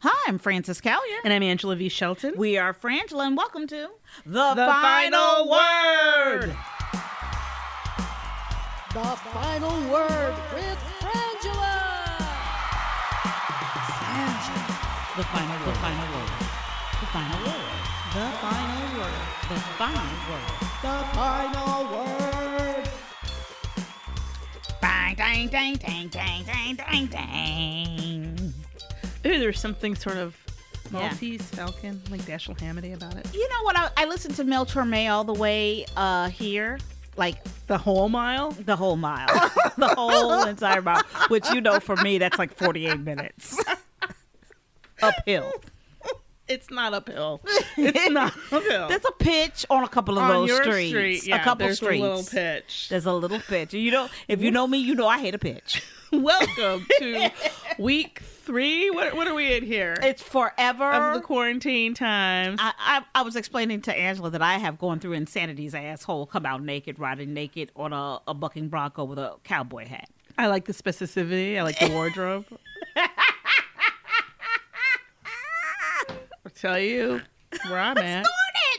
Hi, I'm Frances Callier. And I'm Angela V. Shelton. We are Frangela, and welcome to The, The Final Word. The final word with Frangela. The Final Word. The Final Word. The Final Word. The Final Word. The Final Word. The final word. Bang, dang, dang, dang, dang, dang, dang, dang. Ooh, there's something sort of Yeah. Maltese Falcon, like Dashiell Hammett about it. You know what? I, I listened to Mel Torme all the way uh, here, like The whole mile. the whole mile, the whole entire mile. Which you know, for me, that's like 48 minutes uphill. It's not uphill. It's not uphill. There's a pitch on a couple of On those your streets. street, yeah, a couple there's streets. a little pitch. There's a little pitch. You know, if you know me, you know I hate a pitch. Welcome to week three. What, what are we in here? It's forever. of the quarantine times. I, I, I was explaining to Angela that I have gone through insanity's asshole, come out naked, riding naked on a, a bucking bronco with a cowboy hat. I like the specificity. I like the wardrobe. I'll tell you where I'm at.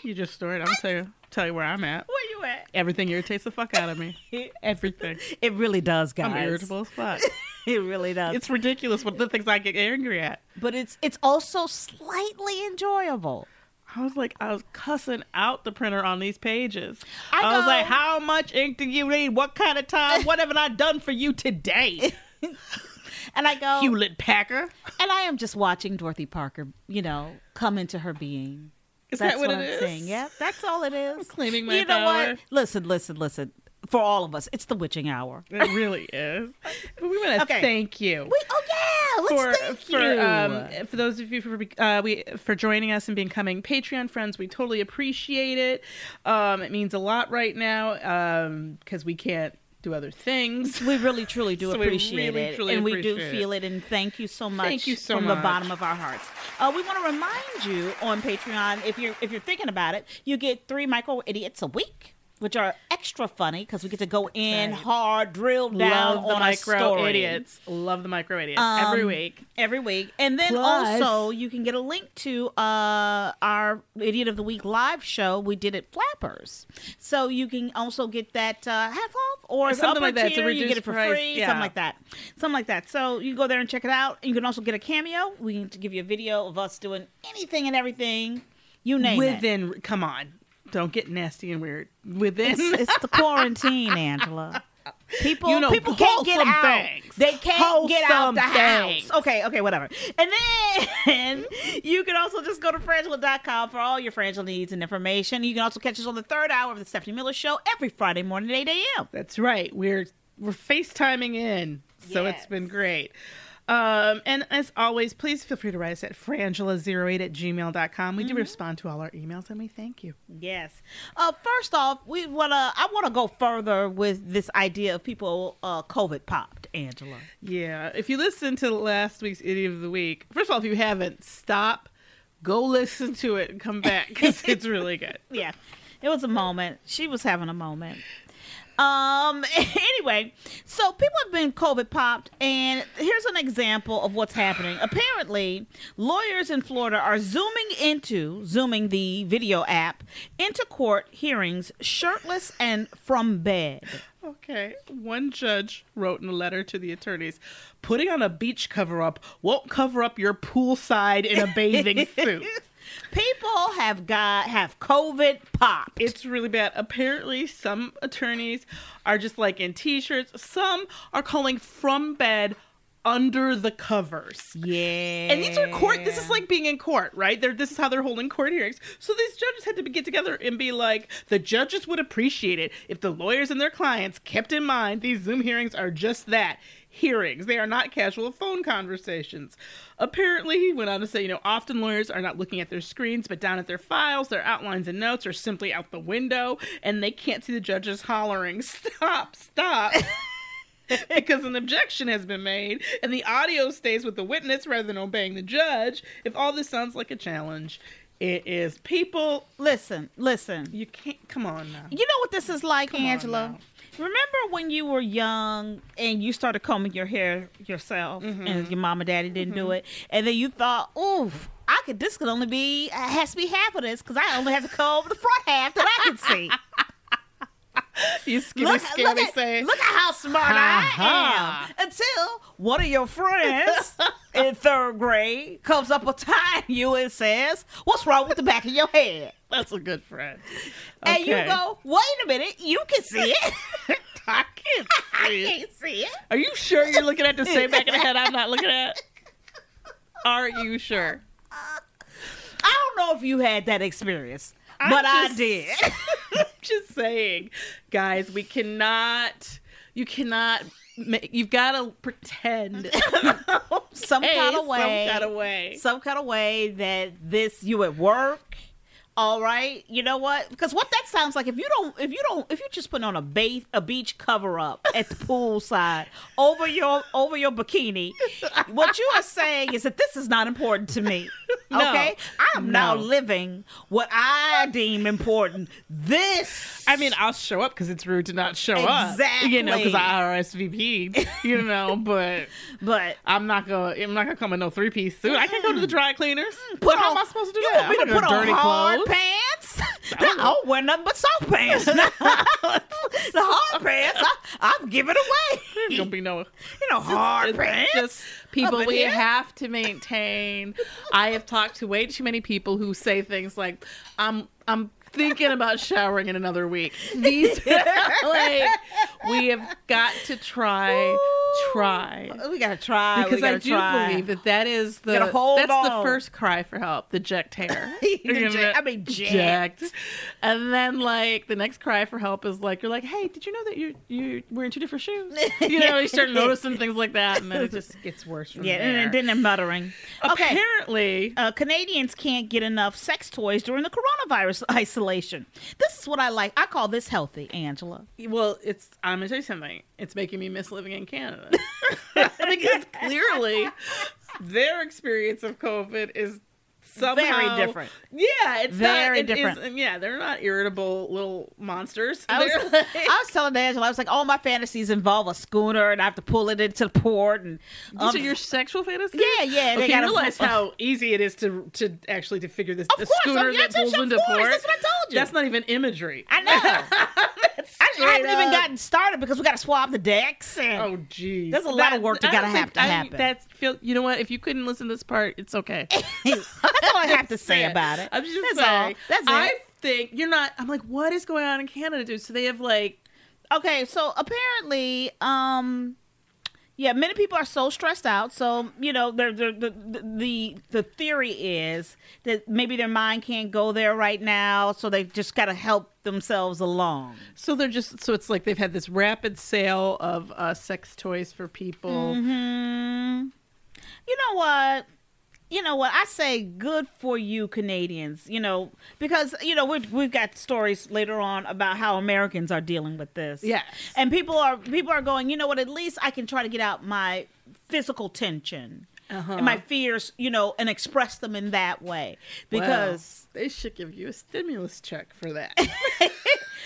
You just snorted. I'm gonna tell you, tell you where I'm at. Where you at? Everything irritates the fuck out of me. Everything. It really does, guys. I'm irritable as fuck. It really does. It's ridiculous what the things I get angry at. but it's it's also slightly enjoyable. I was like, I was cussing out the printer on these pages. I was like, how much ink do you need? What kind of time? What haven't I done for you today? And I go, Hewlett Packer. and I am just watching Dorothy Parker, you know, come into her being. Is That's that what, what, it I'm is? saying. Yeah, that's all it is. claiming my you know power. what? Listen, listen, listen. For all of us, it's the witching hour. It really is. But we want to Okay. thank you. We, oh yeah, let's for thank for you. um for those of you for uh, we for joining us and becoming Patreon friends, we totally appreciate it. Um, it means a lot right now um because we can't do other things. we really truly do So we appreciate really, it, truly and we do feel it. And thank you so much. Thank you so from the bottom of our hearts. Uh, we want to remind you on Patreon if you're if you're thinking about it, you get three micro idiots a week. Which are extra funny because we get to go in right. hard, drill down Love the micro idiots. Love the micro idiots. Every Um, week. every week. And then Plus- also you can get a link to uh our idiot of the week live show. We did at flappers. So you can also get that uh half off or Something like that. Tier, you get it for price. free Yeah. something like that. Something like that. So you go there and check it out. You can also get a cameo. We can give you a video of us doing anything and everything. You name it. Within, come on, don't get nasty and weird. Within, it's, it's the quarantine angela People, You know, people can't get out. things. They can't get out the Wholesome house. Okay, okay, whatever. And then you can also just go to frangela.com for all your frangela needs and information. You can also catch us on the third hour of the Stephanie Miller Show every Friday morning at 8 a.m. That's right. We're we're FaceTiming in. So Yes. it's been great. Um, and as always, please feel free to write us at frangela08 at gmail.com. We do respond to all our emails and we thank you. Yes. Uh, first off, we wanna. I want to go further with this idea of people uh, COVID popped. Angela. Yeah. If you listen to last week's Idiot of the Week, first of all, if you haven't, stop, go listen to it and come back because it's really good. Yeah, it was a moment. She was having a moment. Um. Anyway, so people have been COVID popped, and here's an example of what's happening. Apparently, lawyers in Florida are zooming into zooming the video app into court hearings shirtless and from bed. Okay. One judge wrote in a letter to the attorneys putting on a beach cover up won't cover up your poolside in a bathing suit. People have got have COVID pop. It's really bad. Apparently, some attorneys are just like in t shirts, some are calling from bed under the covers. yeah. And these are court. This is like being in court, right? They're, this is how they're holding court hearings. So these judges had to be, get together and be like, the judges would appreciate it if the lawyers and their clients kept in mind these Zoom hearings are just that hearings. They are not casual phone conversations. Apparently, he went on to say, you know, often lawyers are not looking at their screens, but down at their files, their outlines and notes are simply out the window, and they can't see the judges hollering, "Stop! Stop!" because an objection has been made and the audio stays with the witness rather than obeying the judge. If all this sounds like a challenge, it is. People, listen, listen. you can't. Come on now. You know what this is like, Come Angela? Remember when you were young and you started combing your hair yourself Mm-hmm. and your mom and daddy didn't do it? And then you thought, oof, I could, this could only be, uh, has to be half of this because I only have to comb the front half that I can see. You skinny, look, scary look, at, say. look at how smart I uh-huh. am. Until one of your friends in third grade comes up behind you and says, what's wrong with the back of your head? That's a good friend. And you go, wait a minute, you can see it. I can't I see it. can't see it. Are you sure you're looking at the same back of the head I'm not looking at? Are you sure? I don't know if you had that experience, I'm but I did. I'm just saying, guys, we cannot. You cannot. You've got to pretend some Hey, kind of way. Some kind of way. Some kind of way that this you at work. All right, you know what? Because what that sounds like if you don't, if you don't, if you just put on a base, a beach cover up at the pool side over your over your bikini, what you are saying is that this is not important to me. No. Okay, I'm now living what I deem important. This, I mean, I'll show up because it's rude to not show up. Exactly, You know, because Exactly. I RSVP'd. You know, but but I'm not gonna. I'm not gonna come in no three piece suit. I can't go to the dry cleaners. Put how on- am I supposed to do you that? want me I'm to put on dirty hard clothes. Pants? I don't wear nothing but soft pants. the hard pants, I, I'm giving away. There's gonna be no. You know, hard It's pants. just people we here? have to maintain. I have talked to way too many people who say things like, "I'm I'm thinking about showering in another week." These like we have got to try, try. we gotta try. Because gotta I do try. believe that that is the that's the first cry for help, the jacked hair. I mean, jacked. And then like the next cry for help is like you're like, hey, did you know that you're you're wearing two different shoes? You know, you start noticing things like that, and then it just gets worse Yeah, there. and then they're muttering. Okay. Apparently, Uh, Canadians can't get enough sex toys during the coronavirus isolation. This is what I like. I call this healthy, Angela. well, it's I'm gonna tell you something. It's making me miss living in Canada because clearly their experience of COVID is somehow Very different. Yeah, it's Very not, different. isn't- yeah, they're not irritable little monsters. I was, like- I was telling Angela, I was like, all my fantasies involve a schooner, and I have to pull it into the port. And These um, are your sexual fantasies? Yeah, yeah, they Okay, gotta- you realize how easy it is to to actually to figure this Of the course, schooner oh, that pulls into course, port. that's what I told you. That's not even imagery. I know. I haven't even gotten started because we got to swab the decks. And Oh, geez. There's a lot of work that gotta don't have to I- happen. That's feel. You know what? If you couldn't listen to this part, it's okay. that's all I have to say Yeah. about it. I'm just That's saying. all. That's it. I think you're not. I'm like, what is going on in Canada, dude? So they have like. okay so apparently um yeah many people are so stressed out so you know they're, they're, the, the the the theory is that maybe their mind can't go there right now so they've just got to help themselves along So they're just. So it's like they've had this rapid sale of uh, sex toys for people. hmm you know what you know what? I say good for you Canadians you know because you know we've, we've got stories later on about how Americans are dealing with this. Yeah, and people are people are going you know what? At least I can try to get out my physical tension. Uh-huh. and my fears you know and express them in that way. Because Well, they should give you a stimulus check for that.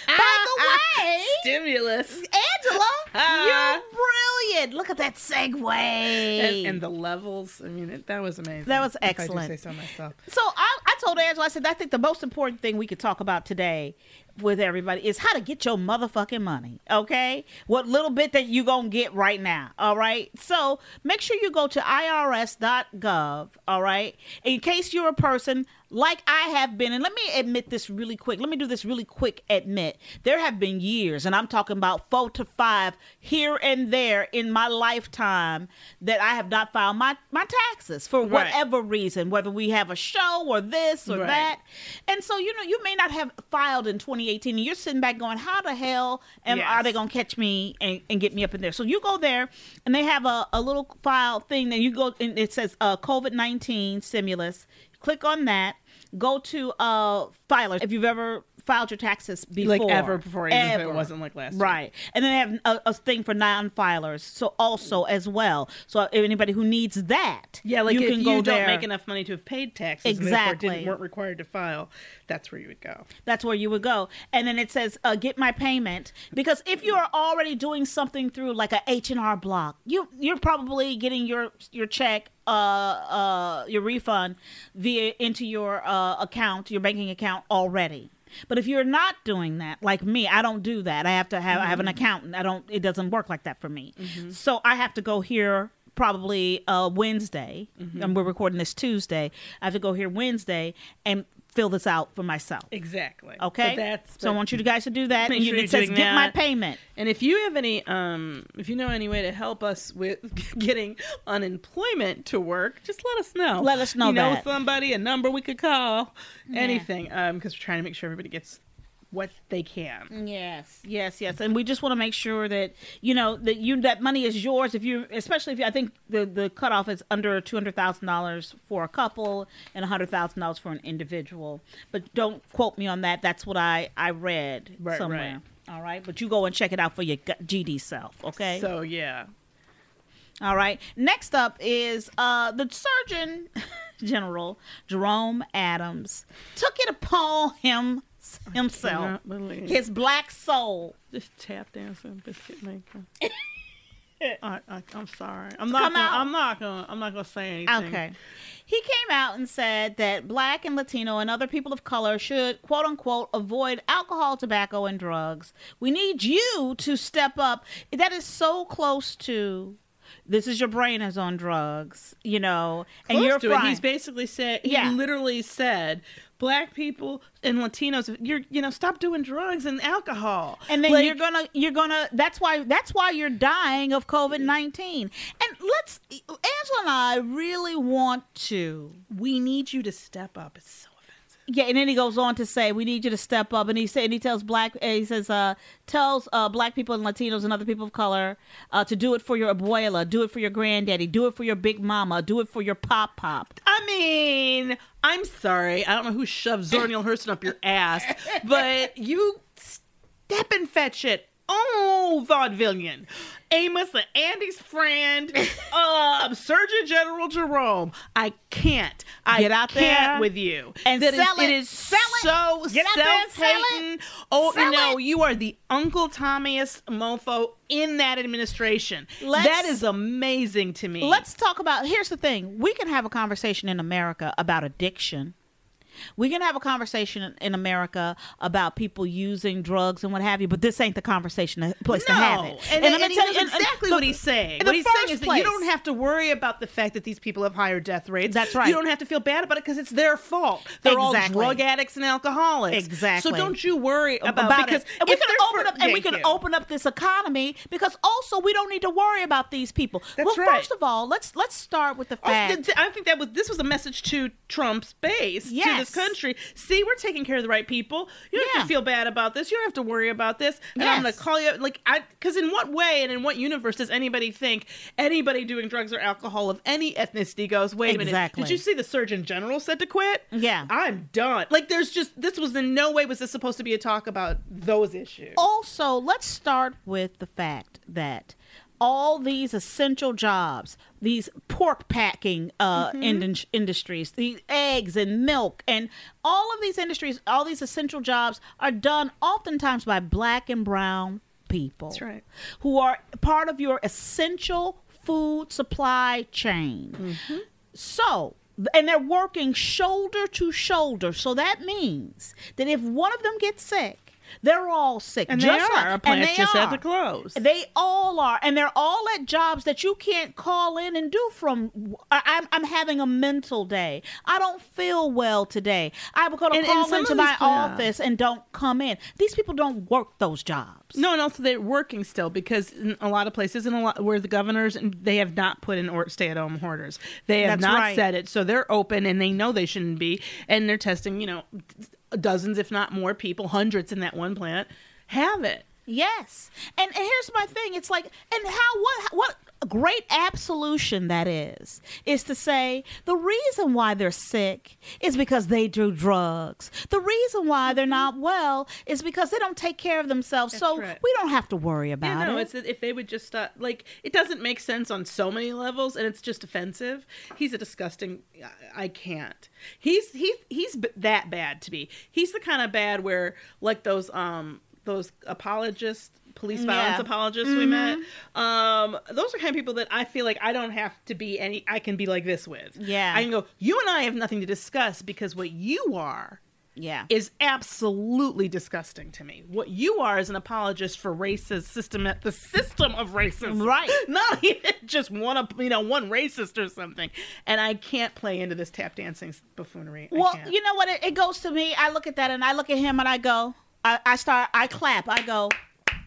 By the way, Stimulus. Angela, Ah. you're brilliant. Look at that segue. And, and the levels. I mean, it, that was amazing. That was if I do excellent. say so myself. So I, I told Angela, I said, I think the most important thing we could talk about today with everybody is how to get your motherfucking money. Okay, what little bit that you gonna get right now. All right. So make sure you go to irs.gov. All right. In case you're a person like I have been, and let me admit this really quick. Let me do this really quick. Admit there have been years, and I'm talking about four to five here and there in my lifetime that I have not filed my my taxes for Right. whatever reason, whether we have a show or this or Right. that. And so, you know, you may not have filed in 2018 and you're sitting back going, how the hell am, Yes. are they going to catch me and, and get me up in there? So you go there and they have a, a little file thing that you go and it says uh, COVID 19 stimulus. Click on that. Go to uh, filers if you've ever filed your taxes before. Like ever before, even if it wasn't like last year. Right. And then they have a, a thing for non-filers, so also as well. So anybody who needs that, Yeah, like you if can you go don't there. make enough money to have paid taxes, Exactly. didn't, weren't required to file, that's where you would go. That's where you would go. And then it says, uh, "Get my payment." Because if you are already doing something through like a H and R Block, you you're probably getting your your check, uh, uh, your refund via into your uh, account, your banking account already. But if you're not doing that, like me, I don't do that. I have to have I have an mm-hmm. accountant. I don't. It doesn't work like that for me. Mm-hmm. So I have to go here probably uh, Wednesday, mm-hmm. and we're recording this Tuesday. I have to go here Wednesday and fill this out for myself. Exactly. Okay. But that's so I want you guys to do that. And sure you, it says get my payment. And if you have any, um, if you know any way to help us with getting unemployment to work, just let us know. Let us know You know somebody, a number we could call, anything, um, because we're trying to make sure everybody gets what they can. Yes, yes, yes. And we just want to make sure that you know that you that money is yours. If you, especially if you, I think the the cutoff is under two hundred thousand dollars for a couple and hundred thousand dollars for an individual. But don't quote me on that. That's what I I read Right, somewhere. All right, but you go and check it out for your GD self. Okay. So yeah, All right. Next up is uh, the Surgeon General Jerome Adams took it upon him himself, his black soul. just tap dancing biscuit maker. I, I, I'm sorry. I'm not. Come Gonna, out. I'm not gonna. I'm not gonna say anything. Okay. He came out and said that black and Latino and other people of color should, quote unquote, avoid alcohol, tobacco, and drugs. We need you to step up. That is so close to this is your brain is on drugs, you know, and Close you're to it. He's basically said. He Yeah. literally said, "Black people and Latinos, you're you know, stop doing drugs and alcohol." and then Like, you're gonna you're gonna that's why that's why you're dying of covid-19 and let's angela and i really want to We need you to step up. It's so offensive. yeah and then he goes on to say we need you to step up and he said and he tells black he says uh tells uh black people and latinos and other people of color uh to do it for your abuela do it for your granddaddy do it for your big mama do it for your pop pop I mean, I'm sorry. I don't know who shoved Zora Neale Hurston up your ass, but you step and fetch it. Oh, vaudevillian. Amos and Andy's friend, uh, Surgeon General Jerome. I can't. I Get out can't there with you. and That is- sell it. It is Sell it. so Get out there and sell it. Oh, Sell no, it. you are the Uncle Tommyest mofo in that administration. Let's- that is amazing to me. Let's talk about. Here's the thing: we can have a conversation in America about addiction. We can have a conversation in America about people using drugs and what have you, but this ain't the conversation the place to have it. And, let and, me he tell knows you- and- and exactly what he's saying. What he's saying is that you don't have to worry about the fact that these people have higher death rates. That's right. You don't have to feel bad about it because it's their fault. They're Exactly. all drug addicts and alcoholics. Exactly. So don't you worry about, about because it. And we can open for- up and we can you. open up this economy because also we don't need to worry about these people. That's well, right. first of all, let's let's start with the Also, fact. th- I think that was this was a message to Trump's base to Yes. This country. See, we're taking care of the right people. You don't Yeah. have to feel bad about this. You don't have to worry about this. And I'm going to call you like I because in what way and in what universe does anybody think anybody doing drugs or alcohol of any ethnicity goes? Wait a minute. Did you see the Surgeon General said to quit? Yeah. I'm done. Like there's just this was in no way was this supposed to be a talk about those issues. also, let's start with the fact that all these essential jobs, these pork packing uh, indus- industries, the eggs and milk, and all of these industries, all these essential jobs are done oftentimes by black and brown people. That's right. Who are part of your essential food supply chain. Mm-hmm. So, and they're working shoulder to shoulder. So that means that if one of them gets sick, they're all sick. And they just are. like- Our and plants they just had to close. They all are, and they're all at jobs that you can't call in and do from. I'm I'm having a mental day. I don't feel well today. I will go to And- and call some into my office and don't come in. These people don't work those jobs. No, and also they're working still because in a lot of places, in a lot where the governors and they have not put in or stay-at-home orders. They have That's not right. said it, so they're open and they know they shouldn't be, and they're testing. You know, dozens, if not more, people, hundreds in that one plant have it. Yes, and, and here's my thing. It's like, and how what what great absolution that is is to say the reason why they're sick is because they do drugs. The reason why they're not well is because they don't take care of themselves. so right. we don't have to worry about Yeah, no, it. it's if they would just stop. Like it doesn't make sense on so many levels, and it's just offensive. He's a disgusting. I- I can't. He's he's he's b- that bad to me. He's the kind of bad where like those um those apologists. Police violence Yeah. apologists we met. Um, those are kind of people that I feel like I don't have to be any. I can be like this with. Yeah. I can go. You and I have nothing to discuss because what you are yeah. is absolutely disgusting to me. What you are is an apologist for racist system, the system of racism, Right. Not even just one, you know, one racist or something. And I can't play into this tap dancing buffoonery. Well, you know what? It, it goes to me. I look at that and I look at him and I go, I, I start, I clap. I go,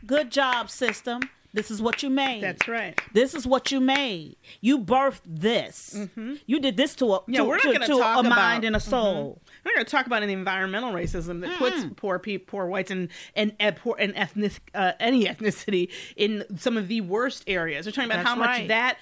good job, system. This is what you made. That's right. This is what you made. You birthed this. You did this to a Mm-hmm. Yeah, to, we're not to- talk a about- mind and a soul. We're going to talk about an environmental racism that puts poor people, poor whites, and and and poor and ethnic uh, any ethnicity in some of the worst areas. We're talking about That's how much right. that.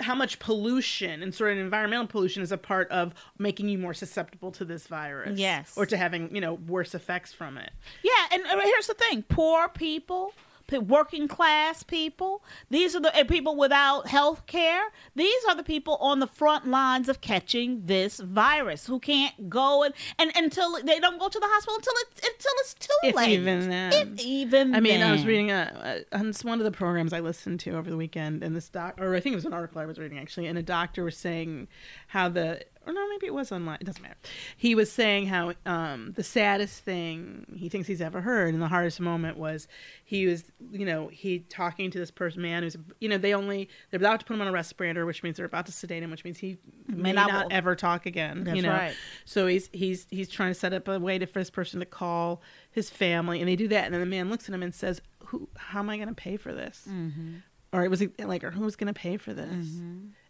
How much pollution and sort of environmental pollution is a part of making you more susceptible to this virus? Yes. or to having you know worse effects from it. Yeah, and here's the thing: poor people, working class people. These are the eh, people without health care. These are the people on the front lines of catching this virus who can't go and, and until they don't go to the hospital until it's until it's too If late. even then. If even I mean, I was reading a, a on one of the programs I listened to over the weekend, and this doc, or I think it was an article I was reading actually, and a doctor was saying how the, or no, maybe it was online. It doesn't matter. He was saying how um, the saddest thing he thinks he's ever heard, and the hardest moment was he was, you know, he talking to this person, man who's, you know, they only they're about to put him on a respirator, which means they're about to sedate him, which means he may, not not, ever talk again. That's you know, right. so he's he's he's trying to set up a way to, for this person to call his family, and they do that, and then the man looks at him and says, "Who? How am I going to pay for this?" Mm-hmm. Or it was like, "Or who's going to pay for this?"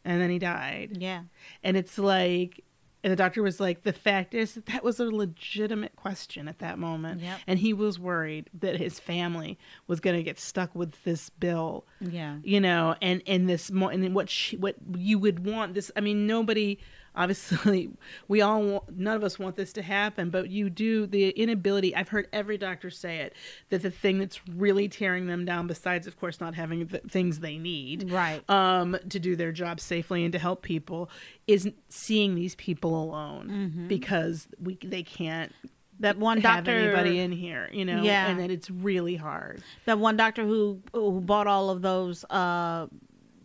And then he died, yeah, and it's like. And the doctor was like, the fact is that that was a legitimate question at that moment. Yep. And he was worried that his family was going to get stuck with this bill yeah. you know and and this mo- and what she, what you would want this i mean nobody obviously we all want, none of us want this to happen but you do the inability i've heard every doctor say it that the thing that's really tearing them down besides of course not having the things they need Right. um to do their job safely and to help people is seeing these people alone because we they can't That one doctor, anybody in here you know Yeah. and then it's really hard that one doctor who who bought all of those uh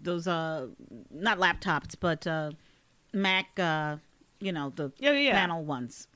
those uh not laptops but uh Mac uh you know the Yeah, yeah, panel ones.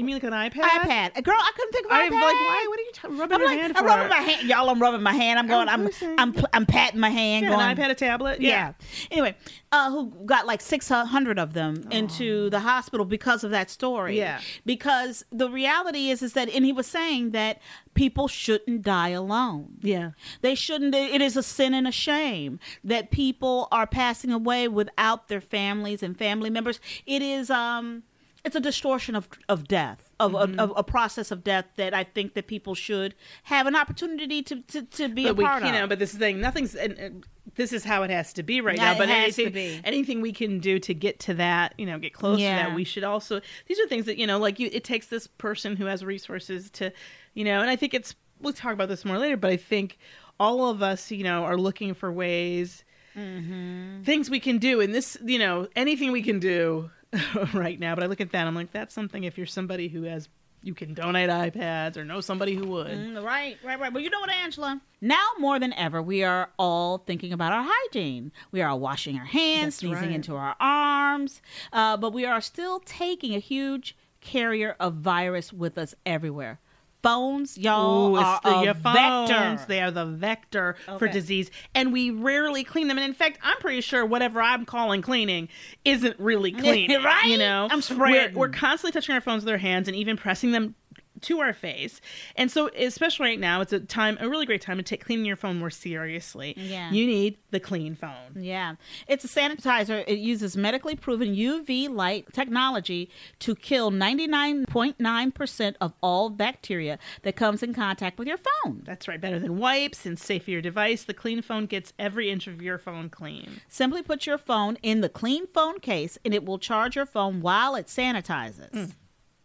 You mean like an ipad iPad. Girl, I couldn't think of I'm iPad. like, why? What are you t- rubbing I'm your like, hand I'm for? rubbing my hand. Y'all, I'm rubbing my hand. I'm going. Oh, I'm, we're saying- I'm, I'm patting my hand. Yeah, going, an iPad, a tablet. Yeah. Anyway, uh, who got like 600 of them into the hospital because of that story. Yeah. Because the reality is, is that, and he was saying that people shouldn't die alone. yeah. They shouldn't. It is a sin and a shame that people are passing away without their families and family members. It is um, it's a distortion of of death, of, Mm-hmm. of, of a process of death that I think that people should have an opportunity to to, to be But a we, part you of. know, but this is the thing. Nothing's. And, and this is how it has to be right Yeah, now. But it has to anything, be. anything we can do to get to that, you know, get close to that, we should also. These are things that you know, like you. It takes this person who has resources to, you know, and I think it's. We'll talk about this more later, but I think all of us, you know, are looking for ways, Mm-hmm. things we can do, and this, you know, anything we can do right now. But I look at that, I'm like, that's something. If you're somebody who has, you can donate iPads or know somebody who would. Mm, Right, right, right. But you know what, Angela? Now more than ever, we are all thinking about our hygiene. We are washing our hands, That's sneezing right. into our arms, uh, but we are still taking a huge carrier of virus with us everywhere. Phones, y'all, Ooh, are the, a vector. They are the vector for disease, and we rarely clean them. And in fact, I'm pretty sure whatever I'm calling cleaning isn't really clean, Right? You know, I'm we're, we're constantly touching our phones with our hands and even pressing them to our face. And so, especially right now, it's a time, a really great time to take cleaning your phone more seriously. Yeah. you need the clean phone. Yeah. It's a sanitizer. It uses medically proven UV light technology to kill 99.9% of all bacteria that comes in contact with your phone. That's right, better than wipes and safe for your device. The clean phone gets every inch of your phone clean. Simply put your phone in the clean phone case and it will charge your phone while it sanitizes. Hmm.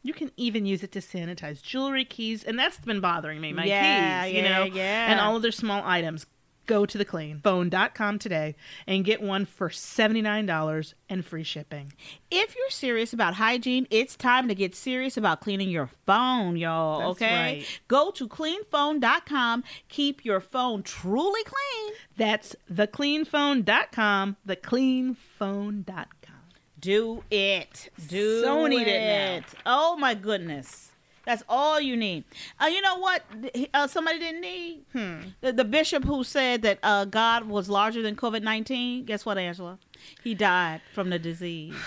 You can even use it to sanitize jewelry, keys, and that's been bothering me. My Yeah, keys, you yeah, know, yeah. and all of their small items. Go to thecleanphone.com today and get one for $79 and free shipping. If you're serious about hygiene, it's time to get serious about cleaning your phone, y'all. That's okay? right. Go to cleanphone.com. Keep your phone truly clean. That's thecleanphone.com, thecleanphone.com. Do it. Do So need it now. Oh my goodness. That's all you need. Uh, you know what? Uh, somebody didn't need Hmm. the, the bishop who said that uh, God was larger than COVID nineteen. Guess what, Angela? He died from the disease.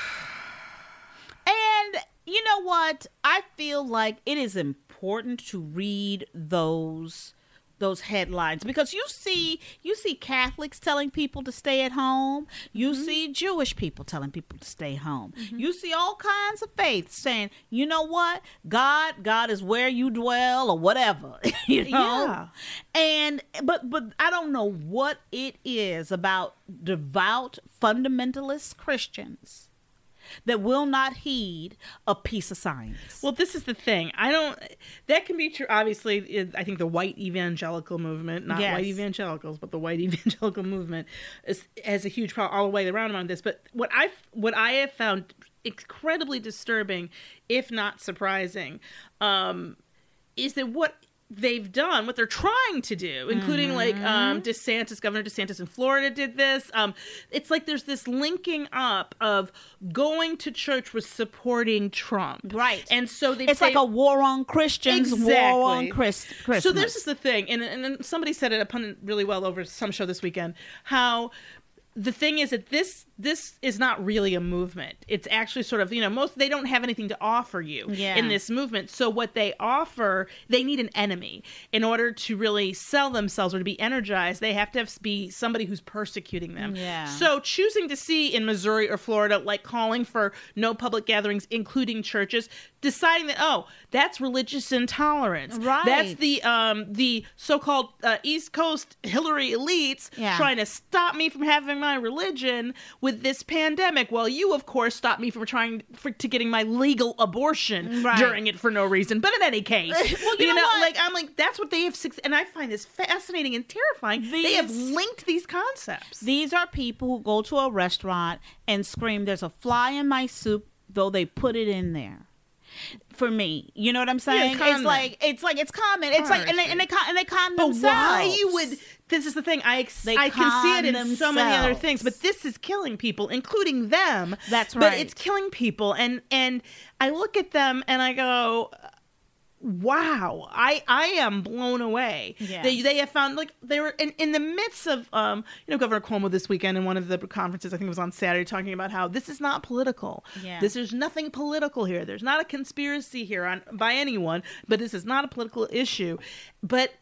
And you know what? I feel like it is important to read those those headlines because you see you see Catholics telling people to stay at home. You mm-hmm. see Jewish people telling people to stay home. Mm-hmm. You see all kinds of faiths saying, "You know what? God, God is where you dwell or whatever." you know? Yeah. And but but I don't know what it is about devout fundamentalist Christians that will not heed a piece of science. Well, this is the thing. I don't. That can be true. Obviously, I think the white evangelical movement, not Yes. white evangelicals, but the white evangelical movement, is, has a huge problem all the way around on this. But what I what I have found incredibly disturbing, if not surprising, um, is that what they've done, what they're trying to do, including like Mm-hmm. um, DeSantis, Governor DeSantis in Florida did this. Um, it's like there's this linking up of going to church with supporting Trump, Right. And so they it's like a war on Christians, war on Chris, Christmas. so this is the thing, and and then somebody said it upon really well over some show this weekend. How the thing is that this this is not really a movement. It's actually sort of you know most they don't have anything to offer you Yeah. in this movement. So what they offer, they need an enemy in order to really sell themselves or to be energized. They have to have, be somebody who's persecuting them. Yeah. So choosing to see in Missouri or Florida, like calling for no public gatherings, including churches, deciding that oh that's religious intolerance. Right. That's the um the so-called uh, East Coast Hillary elites Yeah. trying to stop me from having my religion with this pandemic. Well, you of course stopped me from trying for, to getting my legal abortion Right. during it for no reason. But in any case, Well, you know what? like I'm like that's what they have. suc- And I find this fascinating and terrifying. they have linked these concepts. These are people who go to a restaurant and scream, "There's a fly in my soup," though they put it in there. For me, you know what I'm saying? it's like it's like it's common. It's like and they and they and they con But themselves. why you would? This is the thing. I ex- I can see it in so many other things, but this is killing people, including them. That's right. But it's killing people, and and I look at them and I go, wow i i am blown away Yeah. they they have found like they were in, in the midst of um you know governor cuomo this weekend in one of the conferences i think it was on saturday talking about how this is not political Yeah. this is nothing political here there's not a conspiracy here on by anyone but this is not a political issue but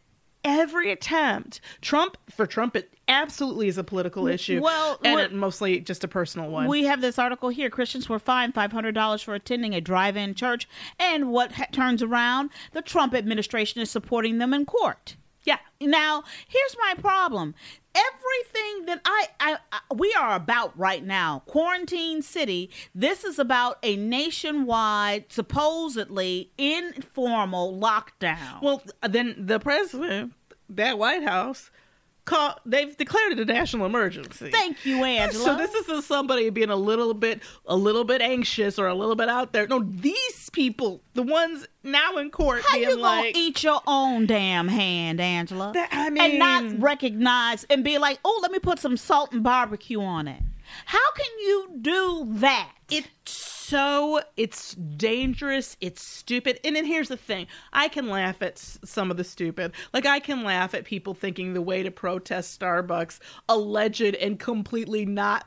every attempt trump for trump it absolutely is a political issue well, and it mostly just a personal one We have this article here. Christians were fined $500 for attending a drive in church. And what ha- turns around? The Trump administration is supporting them in court. yeah Now, here's my problem. Everything that I, I, I we are about right now, quarantine city. This is about a nationwide, supposedly informal lockdown. Well, then the president, that White House, call they've declared it a national emergency. Thank you, Angela. So this isn't somebody being a little bit a little bit anxious or a little bit out there. No, these people, the ones now in court How being you gonna eat your own damn hand, Angela? That- I and not recognize and be like, oh, let me put some salt and barbecue on it. How can you do that? it's so it's dangerous it's stupid and then here's the thing i can laugh at some of the stupid like i can laugh at people thinking the way to protest starbucks alleged and completely not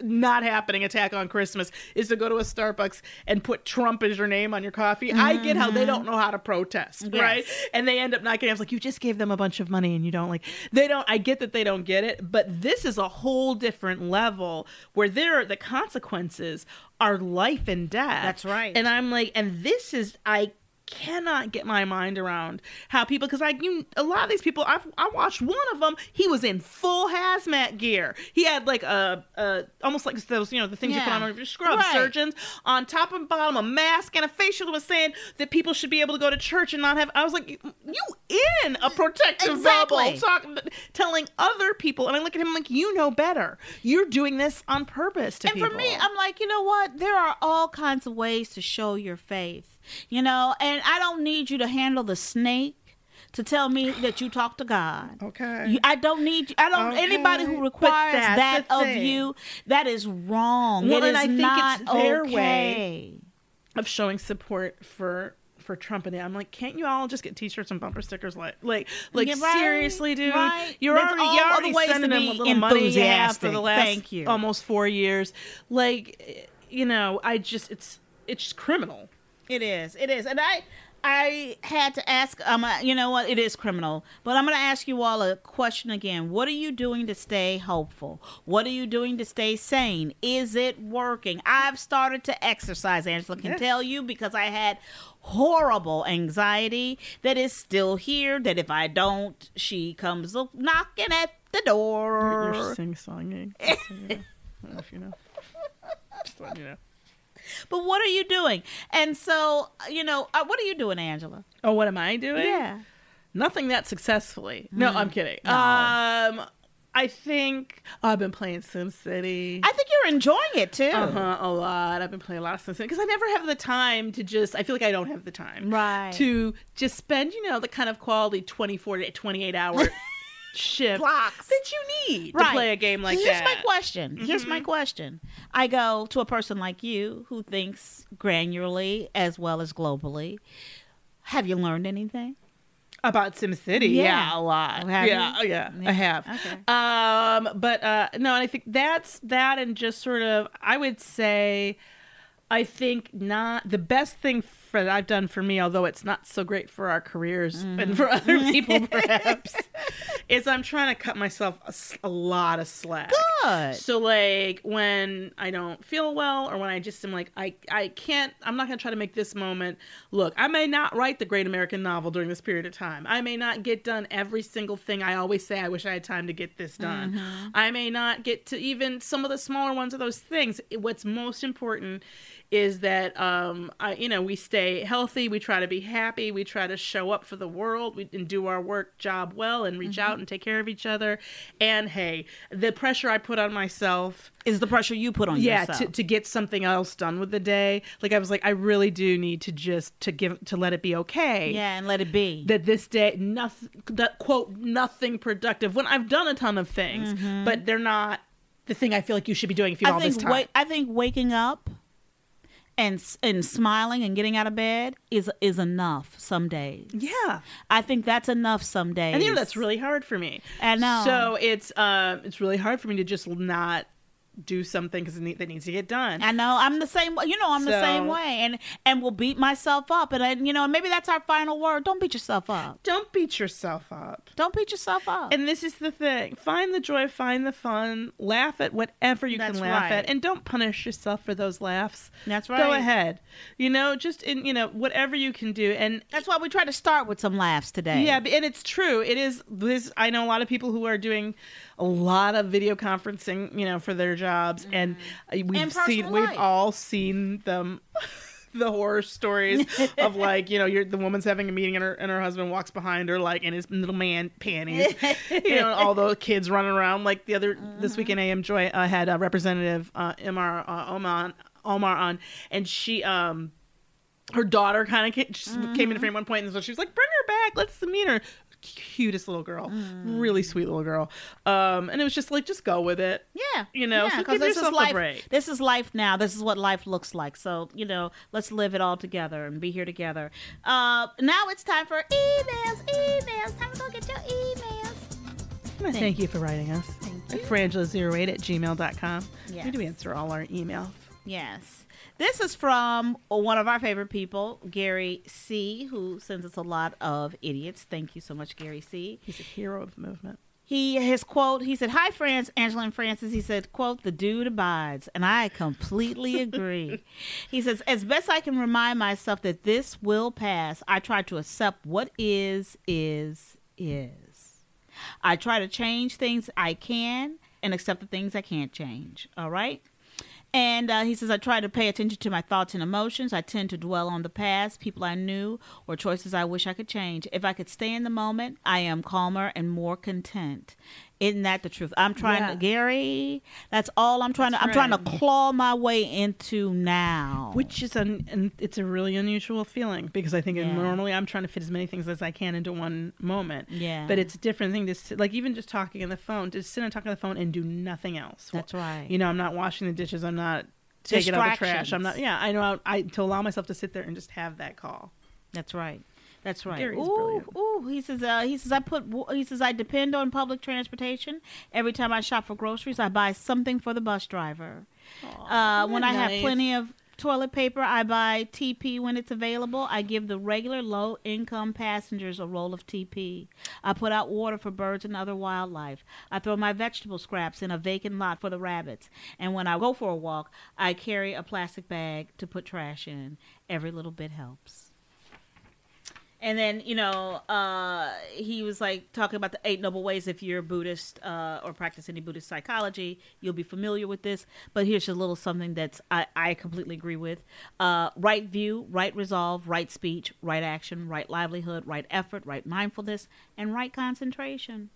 not happening attack on christmas is to go to a starbucks and put trump as your name on your coffee i get how they don't mm-hmm. know how to protest Yes. right and they end up not getting it's like you just gave them a bunch of money and you don't like they don't i get that they don't get it but this is a whole different level where there are the consequences are life and death That's right. and i'm like and this is i cannot get my mind around how people because I you, a lot of these people I've I watched one of them he was in full hazmat gear he had like a, a almost like those you know the things you put on when you scrub Right. surgeons on top and bottom a mask and a facial was saying that people should be able to go to church and not have I was like you in a protective Exactly. bubble talking telling other people and I look at him like you know better you're doing this on purpose to and people for me, I'm like, you know what? There are all kinds of ways to show your faith, you know, and I don't need you to handle the snake to tell me that you talk to God. okay You, I don't need you. I don't. Okay. Anybody who requires that of thing. you, that is wrong. Well, it and is I think not it's their okay. way. of showing support for for Trump and it. I'm like, can't you all just get T-shirts and bumper stickers? Like, like, like Yeah, right, seriously, dude. right. You're There's already, you're already ways sending them a little money for the last Thank you. almost four years. Like, you know, I just it's it's just criminal. It is. It is. And I I had to ask um you know what? It is criminal. But I'm going to ask you all a question again. What are you doing to stay hopeful? What are you doing to stay sane? Is it working? I've started to exercise. Angela can Yes. tell you because I had horrible anxiety that is still here that if I don't, she comes knocking at the door. You're sing songing. I don't know if you know. Just letting you know. But what are you doing? And so, you know, uh, what are you doing, Angela? Oh, what am I doing? Yeah. Nothing that successfully. No, I'm kidding. No. Um, I think oh, I've been playing SimCity. I think you're enjoying it too. Uh-huh, a lot. I've been playing a lot of SimCity because I never have the time to just. I feel like I don't have the time, Right. To just spend, you know, the kind of quality 24 to 28 hour shift Blocks. that you need to play a game like Here's that. Mm-hmm. my question. Here's my question. I go to a person like you who thinks granularly as well as globally. Have you learned anything? About SimCity, Yeah. yeah, a lot. Have yeah, you? oh, yeah, Yeah. I have. Okay. Um, but uh, no, and I think that's that, and just sort of, I would say, I think not the best thing for that I've done for me, although it's not so great for our careers mm. and for other people, perhaps, is I'm trying to cut myself a lot of slack. Good. So like when I don't feel well or when I just am like I I can't I'm not going to try to make this moment look I may not write the great American novel during this period of time. I may not get done every single thing I always say I wish I had time to get this done. Mm-hmm. I may not get to even some of the smaller ones of those things. What's most important is that um I you know we stay healthy, we try to be happy, we try to show up for the world we, and do our work job well and reach out and take care of each other. And hey, the pressure I put on myself Is the pressure you put on yeah yourself? to, to get something else done with the day like i was like i really do need to just to give to let it be okay yeah, and let it be. that this day nothing that quote nothing productive when i've done a ton of things but they're not the thing i feel like you should be doing if you all this time wa- I think waking up and and smiling and getting out of bed is is enough some days. yeah I think that's enough some days. and you know that's really hard for me I know. so it's um it's really hard for me to just not do something because that needs to get done I know I'm the same. way. You know I'm the same way, and and will beat myself up, and I, you know maybe that's our final word. Don't beat yourself up. don't beat yourself up Don't beat yourself up. And this is the thing. Find the joy, find the fun, laugh at whatever you That's can laugh right. at and don't punish yourself for those laughs. That's right. Go ahead. You know, just in, you know, whatever you can do and that's why we try to start with some laughs today. yeah, and it's true. It is this I know a lot of people who are doing a lot of video conferencing, you know, for their jobs and uh, we've And seen we've life. all seen them the horror stories of like you know you're the woman's having a meeting and her and her husband walks behind her like in his little man panties you know and all those kids running around. Like the other this weekend in am joy uh, had a representative uh Omar uh, Omar Omar on and she um her daughter kind of came, Mm-hmm. came into frame one point and so she was like bring her back. Let's meet her cutest little girl Mm. really sweet little girl um and it was just like just go with it Yeah, You know, so because give this is life. break. This is life now. This is what life looks like. So you know, let's live it all together and be here together. Uh, now it's time for emails. Emails. Time to go get your emails. Thank, Thank you for writing us. At frangela08 at gmail.com. Yeah. We do answer all our emails. Yes. This is from one of our favorite people, Gary C., who sends us a lot of idiots. Thank you so much, Gary C. He's a hero of the movement. He his quote. He said, "Hi, friends, Angela and Francis." He said, "quote The dude abides," and I completely agree. he says, "As best I can remind myself that this will pass, I try to accept what is is is. I try to change things I can and accept the things I can't change. All right." And uh, he says, I try to pay attention to my thoughts and emotions. I tend to dwell on the past, people I knew, or choices I wish I could change. If I could stay in the moment, I am calmer and more content. Isn't that the truth? I'm trying Yeah. to, Gary. That's all I'm trying to. I'm trying to claw my way into now. Which is an, and it's a really unusual feeling because I think Yeah. normally I'm trying to fit as many things as I can into one moment. Yeah. But it's a different thing to sit, like even just talking on the phone, to sit and talk on the phone and do nothing else. That's right. You know, I'm not washing the dishes. I'm not taking out the trash. I'm not. Yeah, I know. I to allow myself to sit there and just have that call. That's right. That's right. Gary's ooh, brilliant. ooh. He says. Uh, he says. I put. He says. I depend on public transportation. Every time I shop for groceries, I buy something for the bus driver. Uh, when I have plenty of toilet paper, I buy TP when it's available. I give the regular low income passengers a roll of TP. I put out water for birds and other wildlife. I throw my vegetable scraps in a vacant lot for the rabbits. And when I go for a walk, I carry a plastic bag to put trash in. Every little bit helps. And then, you know, uh, he was like talking about the Eight Noble Ways. If you're a Buddhist uh, or practice any Buddhist psychology, you'll be familiar with this. But here's a little something that's I, I completely agree with uh, right view, right resolve, right speech, right action, right livelihood, right effort, right mindfulness, and right concentration.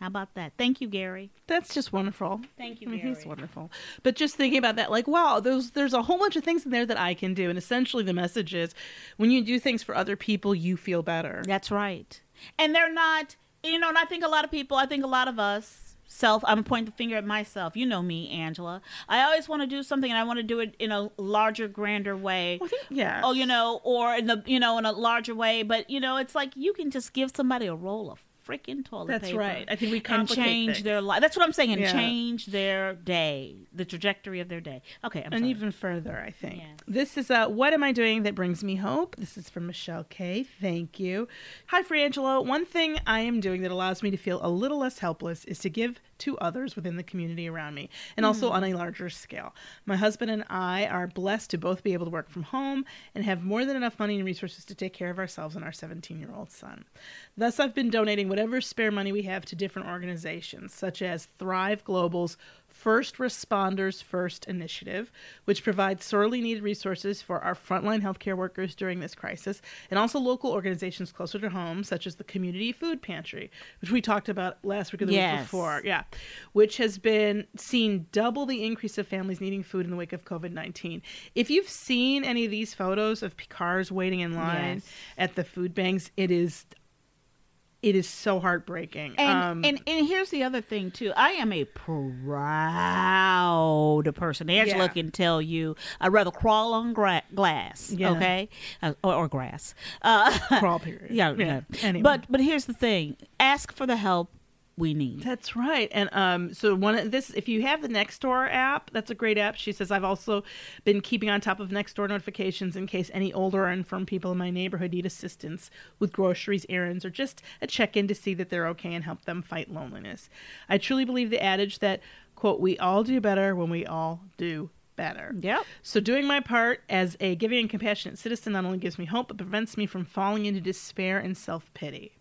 How about that? Thank you, Gary. That's just wonderful. Thank you, I mean, Gary. he's wonderful. But just thinking about that, like, wow, there's there's a whole bunch of things in there that I can do, and essentially the message is, when you do things for other people, you feel better. That's right. And they're not, you know, and I think a lot of people, I think a lot of us, self, I'm pointing the finger at myself. You know me, Angela. I always want to do something and I want to do it in a larger, grander way. Yeah. Oh, you know, or in the, you know, in a larger way. But, you know, it's like you can just give somebody a roll of freaking toilet That's paper. right. I think we and complicate change things. their life. That's what I'm saying. And Yeah. change their day, the trajectory of their day. Okay, I'm and sorry. even further, I think. Yes. This is uh, What Am I Doing That Brings Me Hope? This is from Michelle K. Thank you. Hi, Frangelo. One thing I am doing that allows me to feel a little less helpless is to give to others within the community around me, and also on a larger scale. My husband and I are blessed to both be able to work from home and have more than enough money and resources to take care of ourselves and our 17 year old son. Thus, I've been donating whatever spare money we have to different organizations, such as Thrive Global's First Responders First initiative, which provides sorely needed resources for our frontline healthcare workers during this crisis, and also local organizations closer to home, such as the Community Food Pantry, which we talked about last week or the week before. Yeah. Which has been seen double the increase of families needing food in the wake of COVID 19. If you've seen any of these photos of cars waiting in line Yes. at the food banks, it is. It is so heartbreaking. And, Um, and and here's the other thing too. I am a proud person. Angela Yeah. can tell you. I'd rather crawl on gra- glass, Yeah. okay, uh, or, or grass. Uh, crawl period. yeah, yeah. Anyway. But but here's the thing. Ask for the help we need. That's right. And um, so one of this, if you have the Nextdoor app, that's a great app. She says I've also been keeping on top of Nextdoor notifications in case any older or infirm people in my neighborhood need assistance with groceries, errands, or just a check-in to see that they're okay and help them fight loneliness. I truly believe the adage that quote we all do better when we all do better. Yep. So doing my part as a giving and compassionate citizen not only gives me hope but prevents me from falling into despair and self-pity.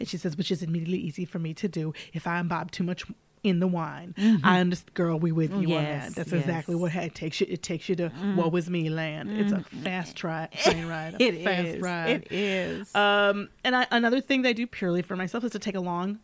And she says, which is immediately easy for me to do if I imbibe too much in the wine. I understand, girl. We with you on Mm-hmm. That. That's yes. exactly what it takes you. It takes you to what was me land. It's a fast tri- train ride. A Mm-hmm. It fast is. ride. It is. Um, and I, another thing that I do purely for myself is to take a long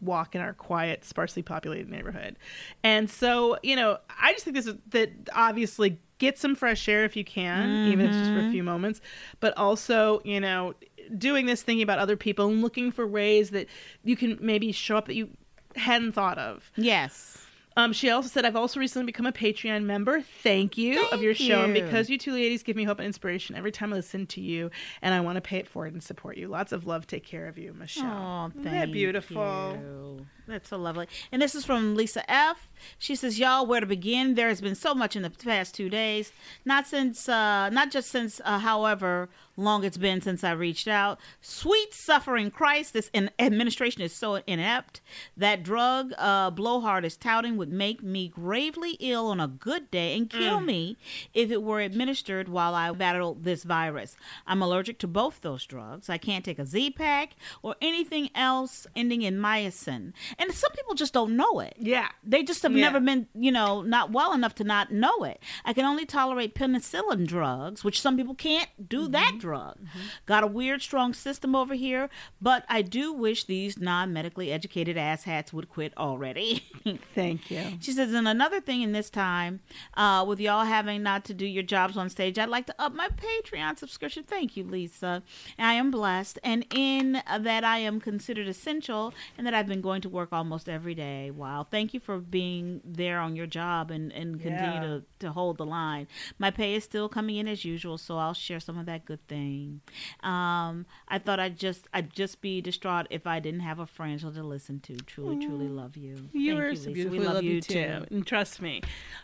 walk in our quiet, sparsely populated neighborhood. And so, you know, I just think this is that obviously get some fresh air if you can, even if it's just for a few moments, but also, you know, doing this thinking about other people and looking for ways that you can maybe show up that you hadn't thought of. yes. Um, she also said, I've also recently become a Patreon member. Thank you of Thank your show. And because you two ladies give me hope and inspiration every time I listen to you, and I want to pay it forward and support you. Lots of love. Take care of you, Michelle. Oh, Isn't that beautiful? you. That's so lovely. And this is from Lisa F. She says, "Y'all, where to begin? There has been so much in the past two days. Not since, uh, not just since, uh, however long it's been since I reached out. Sweet suffering Christ, this in- administration is so inept. That drug uh, Blowhard is touting would make me gravely ill on a good day and kill me if it were administered while I battle this virus. I'm allergic to both those drugs. I can't take a Z pack or anything else ending in mycin. And some people just don't know it. Yeah. They just have Yeah. never been, you know, not well enough to not know it. I can only tolerate penicillin drugs, which some people can't do Mm-hmm. that drug. Got a weird, strong system over here, but I do wish these non medically educated asshats would quit already. Thank you. She says, and another thing in this time, uh, with y'all having not to do your jobs on stage, I'd like to up my Patreon subscription. Thank you, Lisa. I am blessed, and in that I am considered essential, and that I've been going to work almost every day. Wow. Thank you for being there on your job and, and continue Yeah. to, to hold the line. My pay is still coming in as usual, so I'll share some of that good thing. Um, I thought I'd just I'd just be distraught if I didn't have a friend to listen to. Truly, truly love you. You Thank are Lisa. so We beautiful. We love, you too. And trust me,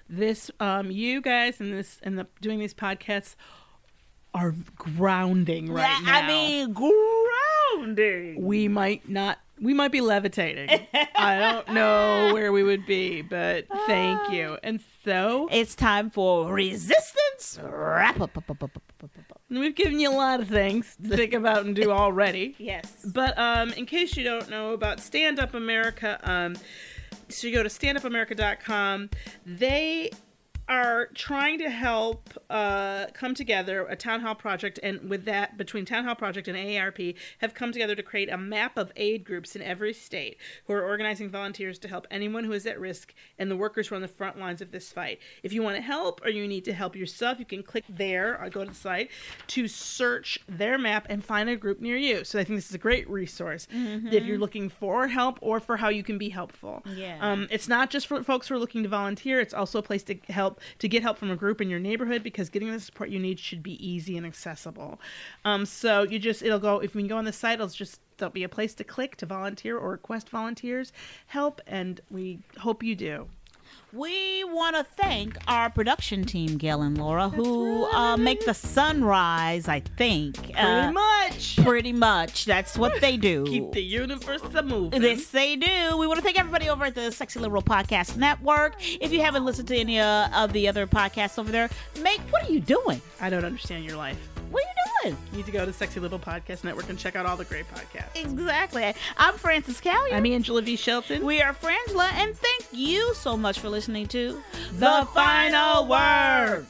this um you guys and this and the doing these podcasts are grounding right yeah, now. I mean, grounding. we might not we might be levitating. I don't know where we would be, but thank you. And so It's time for resistance wrap up. we've given you a lot of things to think about and do already. Yes. But um, in case you don't know about Stand Up America, um, so you go to standupamerica.com. They are trying to help uh, come together a town hall project and with that between town hall project and aarp have come together to create a map of aid groups in every state who are organizing volunteers to help anyone who is at risk and the workers who are on the front lines of this fight if you want to help or you need to help yourself you can click there or go to the site to search their map and find a group near you so i think this is a great resource if you're looking for help or for how you can be helpful Yeah. um, it's not just for folks who are looking to volunteer. It's also a place to help to get help from a group in your neighborhood because getting the support you need should be easy and accessible. Um, so you just it'll go if you go on the site. It'll just there'll be a place to click to volunteer or request volunteers help, and we hope you do. We want to thank our production team, Gail and Laura, who uh, make the sunrise, I think. Pretty Uh, much Pretty much. That's what they do. keep the universe a moving. This they do. We want to thank everybody over at the Sexy Liberal Podcast Network. If you haven't listened to any uh, of the other podcasts over there, make what are you doing? I don't understand your life. What are you doing? You need to go to Sexy Liberal Podcast Network and check out all the great podcasts. Exactly. I'm Frances Callier. I'm Angela V. Shelton. we are Frangela, and thank you so much for listening to The Final Word.